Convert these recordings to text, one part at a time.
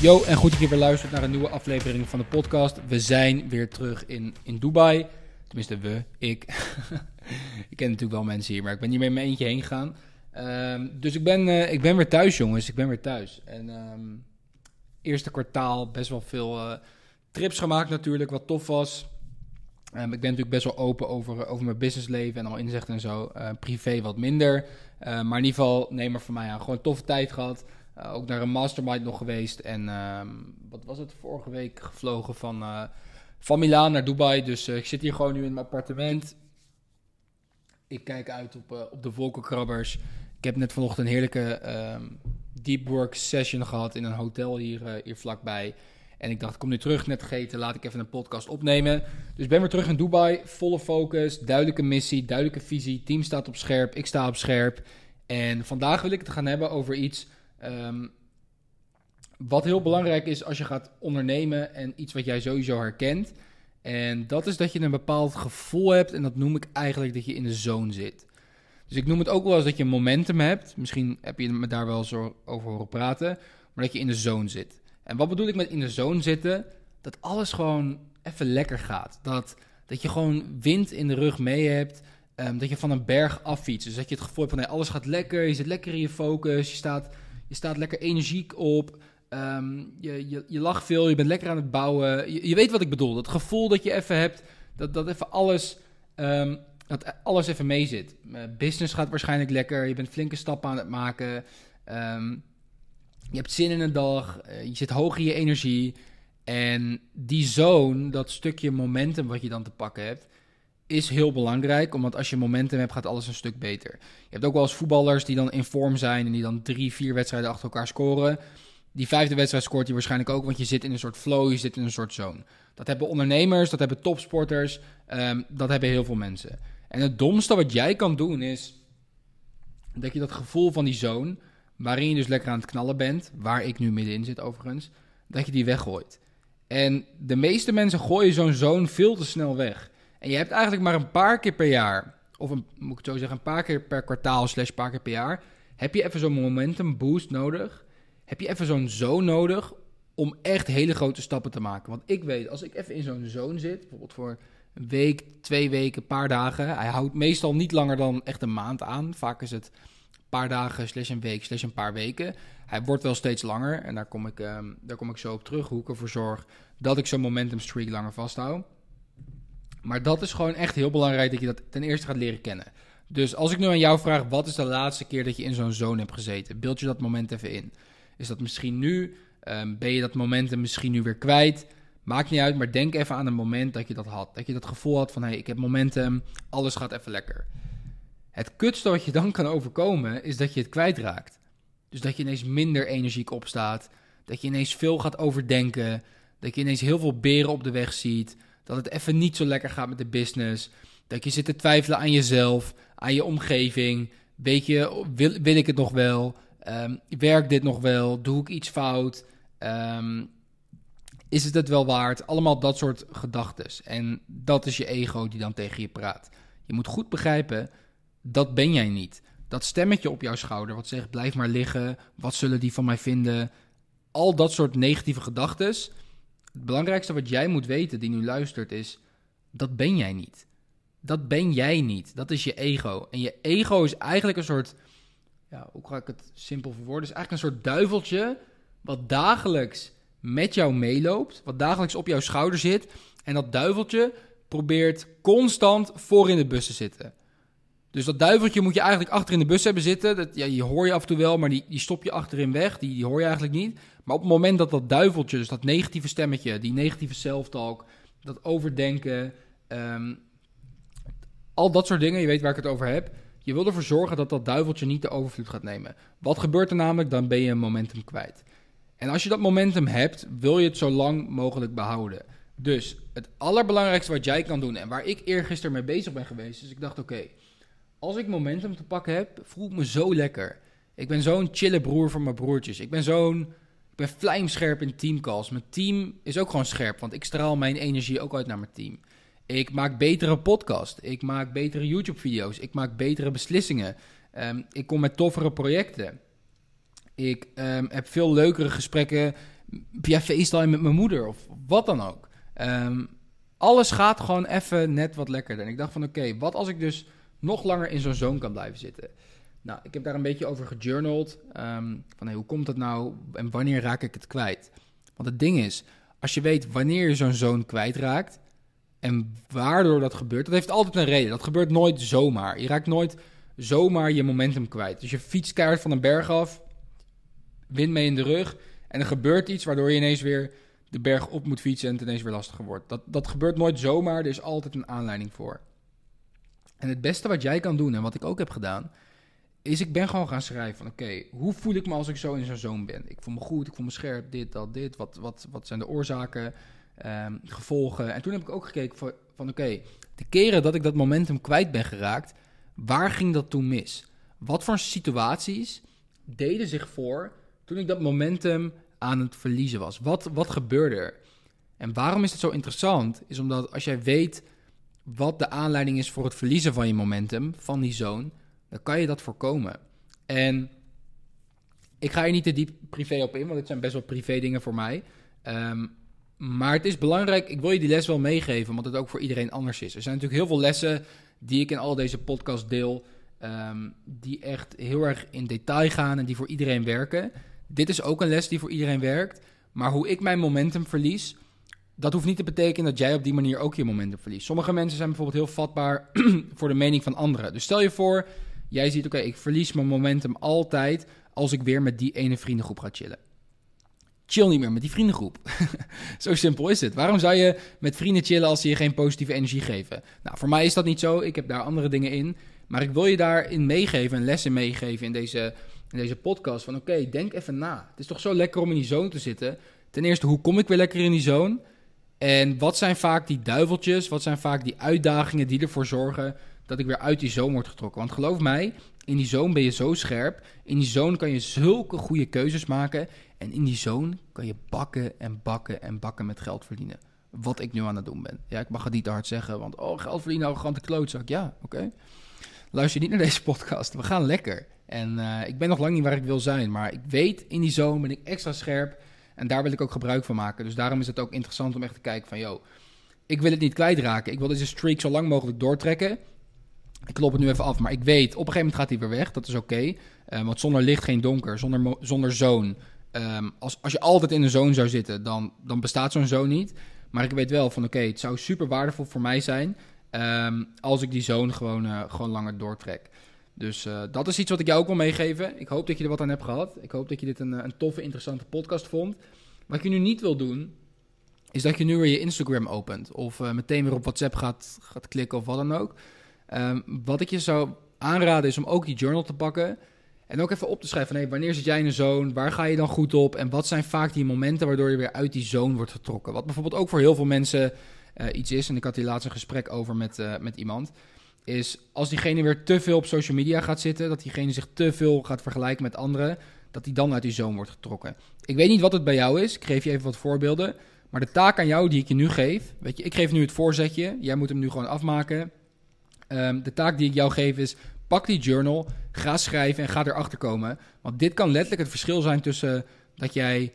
Yo, en goed dat je weer luistert naar een nieuwe aflevering van de podcast. We zijn weer terug in, in Dubai. Tenminste, we, ik. ik ken natuurlijk wel mensen hier, maar ik ben niet meer in mijn eentje heen gegaan. Ehm, dus ik ben, eh, ik ben weer thuis, jongens. Ik ben weer thuis. En ehm, eerste kwartaal best wel veel eh, trips gemaakt natuurlijk, wat tof was. Ehm, ik ben natuurlijk best wel open over, over mijn businessleven en al inzicht en zo. Uh, privé wat minder. maar in ieder geval, neem er voor mij aan. Gewoon een toffe tijd gehad. Ook naar een mastermind nog geweest. En uh, wat was het vorige week gevlogen van, van Milaan naar Dubai. Dus ik zit hier gewoon nu in mijn appartement. Ik kijk uit op, op de wolkenkrabbers. Ik heb net vanochtend een heerlijke deep work session gehad in een hotel hier, hier vlakbij. En ik dacht, ik kom nu terug, net gegeten, laat ik even een podcast opnemen. Dus ben weer terug in Dubai, volle focus, duidelijke missie, duidelijke visie. Team staat op scherp, ik sta op scherp. En vandaag wil ik het gaan hebben over iets Um, wat heel belangrijk is als je gaat ondernemen en iets wat jij sowieso herkent. En dat is dat je een bepaald gevoel hebt. En dat noem ik eigenlijk dat je in de zone zit. Dus ik noem het ook wel eens dat je momentum hebt. Misschien heb je me daar wel zo over horen praten. Maar dat je in de zone zit. En wat bedoel ik met in de zone zitten? Dat alles gewoon even lekker gaat. Dat, dat je gewoon wind in de rug mee hebt. Um, dat je van een berg affietst. Dus dat je het gevoel hebt van alles gaat lekker. Je zit lekker in je focus. Je staat je staat lekker energiek op. Um, je, je, je lacht veel, je bent lekker aan het bouwen. Je, je, weet wat ik bedoel. Dat gevoel dat je even hebt, dat, dat even alles, um, dat alles even mee zit. Uh, business gaat waarschijnlijk lekker, je bent flinke stappen aan het maken. Um, je hebt zin in een dag, uh, je zit hoog in je energie. En die zone, dat stukje momentum wat je dan te pakken hebt, is heel belangrijk. Omdat als je momentum hebt, gaat alles een stuk beter. Je hebt ook wel eens voetballers die dan in vorm zijn en die dan drie, vier wedstrijden achter elkaar scoren. Die vijfde wedstrijd scoort hij waarschijnlijk ook, want je zit in een soort flow, je zit in een soort zone. Dat hebben ondernemers, dat hebben topsporters, um, dat hebben heel veel mensen. En het domste wat jij kan doen is dat je dat gevoel van die zone, waarin je dus lekker aan het knallen bent, waar ik nu middenin zit overigens, dat je die weggooit. En de meeste mensen gooien zo'n zone veel te snel weg. En je hebt eigenlijk maar een paar keer per jaar, of een, moet ik het zo zeggen, een paar keer per kwartaal slash paar keer per jaar, heb je even zo'n momentum boost nodig. Heb je even zo'n zone nodig om echt hele grote stappen te maken. Want ik weet, als ik even in zo'n zone zit, bijvoorbeeld voor een week, twee weken, een paar dagen. Hij houdt meestal niet langer dan echt een maand aan. Vaak is het paar dagen, slash een week, slash een paar weken. Hij wordt wel steeds langer en daar kom ik, um, daar kom ik zo op terug. Hoe ik ervoor zorg dat ik zo'n momentum streak langer vasthoud. Maar dat is gewoon echt heel belangrijk dat je dat ten eerste gaat leren kennen. Dus als ik nu aan jou vraag, wat is de laatste keer dat je in zo'n zone hebt gezeten? Beeld je dat moment even in. Is dat misschien nu? Um, ben je dat momentum misschien nu weer kwijt? Maakt niet uit, maar denk even aan een moment dat je dat had. Dat je dat gevoel had van, hé, hey, ik heb momentum, alles gaat even lekker. Het kutste wat je dan kan overkomen, is dat je het kwijtraakt. Dus dat je ineens minder energiek opstaat. Dat je ineens veel gaat overdenken. Dat je ineens heel veel beren op de weg ziet dat het even niet zo lekker gaat met de business. Dat je zit te twijfelen aan jezelf, aan je omgeving. Weet je, wil, wil ik het nog wel? Um, werkt dit nog wel? Doe ik iets fout? Um, is het het wel waard? Allemaal dat soort gedachten. En dat is je ego die dan tegen je praat. Je moet goed begrijpen, dat ben jij niet. Dat stemmetje op jouw schouder wat zegt, blijf maar liggen. Wat zullen die van mij vinden? Al dat soort negatieve gedachten het belangrijkste wat jij moet weten, die nu luistert, is: dat ben jij niet. Dat ben jij niet. Dat is je ego. En je ego is eigenlijk een soort. Ja, hoe ga ik het simpel verwoorden? is eigenlijk een soort duiveltje. wat dagelijks met jou meeloopt. Wat dagelijks op jouw schouder zit. En dat duiveltje probeert constant voor in de bus te zitten. Dus dat duiveltje moet je eigenlijk achter in de bus hebben zitten. Dat, ja, je hoor je af en toe wel, maar die, die stop je achterin weg. Die, die hoor je eigenlijk niet. Maar op het moment dat dat duiveltje, dus dat negatieve stemmetje, die negatieve self-talk, dat overdenken, um, al dat soort dingen, je weet waar ik het over heb. Je wil ervoor zorgen dat dat duiveltje niet de overvloed gaat nemen. Wat gebeurt er namelijk? Dan ben je een momentum kwijt. En als je dat momentum hebt, wil je het zo lang mogelijk behouden. Dus het allerbelangrijkste wat jij kan doen, en waar ik eergisteren mee bezig ben geweest, is ik dacht: oké, als ik momentum te pakken heb, voel ik me zo lekker. Ik ben zo'n chille broer van mijn broertjes. Ik ben zo'n. Ik ben vlijmscherp in teamcalls. Mijn team is ook gewoon scherp, want ik straal mijn energie ook uit naar mijn team. Ik maak betere podcast. Ik maak betere YouTube-video's. Ik maak betere beslissingen. Ehm, ik kom met toffere projecten. Ik ehm, heb veel leukere gesprekken via FaceTime met mijn moeder of wat dan ook. Ehm, alles gaat gewoon even net wat lekkerder. En ik dacht van oké, wat als ik dus nog langer in zo'n zone kan blijven zitten? Nou, ik heb daar een beetje over gejournald. van hey, hoe komt dat nou en wanneer raak ik het kwijt? Want het ding is, als je weet wanneer je zo'n zoon kwijtraakt en waardoor dat gebeurt, dat heeft altijd een reden. Dat gebeurt nooit zomaar. Je raakt nooit zomaar je momentum kwijt. Dus je fietst keihard van een berg af, wind mee in de rug en er gebeurt iets waardoor je ineens weer de berg op moet fietsen en het ineens weer lastiger wordt. Dat, dat gebeurt nooit zomaar, er is altijd een aanleiding voor. En het beste wat jij kan doen en wat ik ook heb gedaan, is ik ben gewoon gaan schrijven van oké, hoe voel ik me als ik zo in zo'n zoon ben? Ik voel me goed, ik voel me scherp, dit, dat, dit. Wat, wat, wat zijn de oorzaken, um, gevolgen? En toen heb ik ook gekeken van, van oké, de keren dat ik dat momentum kwijt ben geraakt, waar ging dat toen mis? Wat voor situaties deden zich voor toen ik dat momentum aan het verliezen was? Wat, wat gebeurde er? En waarom is het zo interessant? Is omdat als jij weet wat de aanleiding is voor het verliezen van je momentum, van die zoon dan kan je dat voorkomen. En ik ga hier niet te diep privé op in, want het zijn best wel privé dingen voor mij. Ehm, maar het is belangrijk, ik wil je die les wel meegeven, omdat het ook voor iedereen anders is. Er zijn natuurlijk heel veel lessen die ik in al deze podcasts deel, ehm, die echt heel erg in detail gaan en die voor iedereen werken. Dit is ook een les die voor iedereen werkt. Maar hoe ik mijn momentum verlies, dat hoeft niet te betekenen dat jij op die manier ook je momentum verliest. Sommige mensen zijn bijvoorbeeld heel vatbaar voor de mening van anderen. Dus stel je voor, Jij ziet, oké, ik verlies mijn momentum altijd als ik weer met die ene vriendengroep ga chillen. Chill niet meer met die vriendengroep. zo simpel is het. Waarom zou je met vrienden chillen als ze je geen positieve energie geven? Nou, voor mij is dat niet zo. Ik heb daar andere dingen in. Maar ik wil je daarin meegeven, een les in meegeven in deze, in deze podcast. Van oké, denk even na. Het is toch zo lekker om in die zone te zitten. Ten eerste, hoe kom ik weer lekker in die zone? En wat zijn vaak die duiveltjes? Wat zijn vaak die uitdagingen die ervoor zorgen dat ik weer uit die zone word getrokken. Want geloof mij, in die zone ben je zo scherp. In die zone kan je zulke goede keuzes maken. En in die zone kan je bakken en bakken en bakken met geld verdienen. Wat ik nu aan het doen ben. Ja, ik mag het niet te hard zeggen, want oh, geld verdienen, arrogante klootzak. Ja, oké. Luister niet naar deze podcast. We gaan lekker. En uh, ik ben nog lang niet waar ik wil zijn. Maar ik weet, in die zone ben ik extra scherp. En daar wil ik ook gebruik van maken. Dus daarom is het ook interessant om echt te kijken van... Yo, ik wil het niet kwijtraken. Ik wil deze streak zo lang mogelijk doortrekken. Ik klop het nu even af, maar ik weet, op een gegeven moment gaat hij weer weg. Dat is oké. Eh, want zonder licht geen donker, zonder, zonder zoon. Ehm, als, als je altijd in een zoon zou zitten, dan, dan bestaat zo'n zoon niet. Maar ik weet wel van oké, het zou super waardevol voor mij zijn... Um, als ik die zoon gewoon, uh, gewoon langer doortrek. Dus uh, dat is iets wat ik jou ook wil meegeven. Ik hoop dat je er wat aan hebt gehad. Ik hoop dat je dit een, een toffe, interessante podcast vond. Wat je nu niet wil doen, is dat je nu weer je Instagram opent. Of meteen weer op WhatsApp gaat, gaat klikken of wat dan ook. Ehm, wat ik je zou aanraden is om ook die journal te pakken. En ook even op te schrijven van wanneer zit jij in een zone? Waar ga je dan goed op? En wat zijn vaak die momenten waardoor je weer uit die zone wordt getrokken? Wat bijvoorbeeld ook voor heel veel mensen iets is. En ik had hier laatst een gesprek over met, met iemand. Is als diegene weer te veel op social media gaat zitten. Dat diegene zich te veel gaat vergelijken met anderen. Dat die dan uit die zone wordt getrokken. Ik weet niet wat het bij jou is. Ik geef je even wat voorbeelden. Maar de taak aan jou die ik je nu geef. Weet je, ik geef nu het voorzetje. Jij moet hem nu gewoon afmaken. Um, de taak die ik jou geef is: pak die journal, ga schrijven en ga erachter komen. Want dit kan letterlijk het verschil zijn tussen dat jij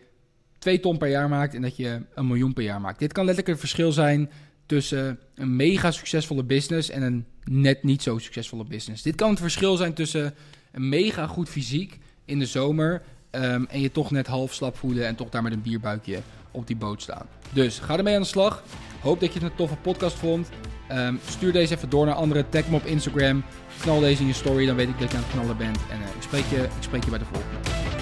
2 ton per jaar maakt en dat je een miljoen per jaar maakt. Dit kan letterlijk het verschil zijn tussen een mega succesvolle business en een net niet zo succesvolle business. Dit kan het verschil zijn tussen een mega goed fysiek in de zomer um, en je toch net half slap voelen en toch daar met een bierbuikje op die boot staan. Dus ga ermee aan de slag. Hoop dat je het een toffe podcast vond. Um, stuur deze even door naar anderen. Tag me op Instagram. Knal deze in je story. Dan weet ik dat je aan het knallen bent. En uh, ik, spreek je, ik spreek je bij de volgende.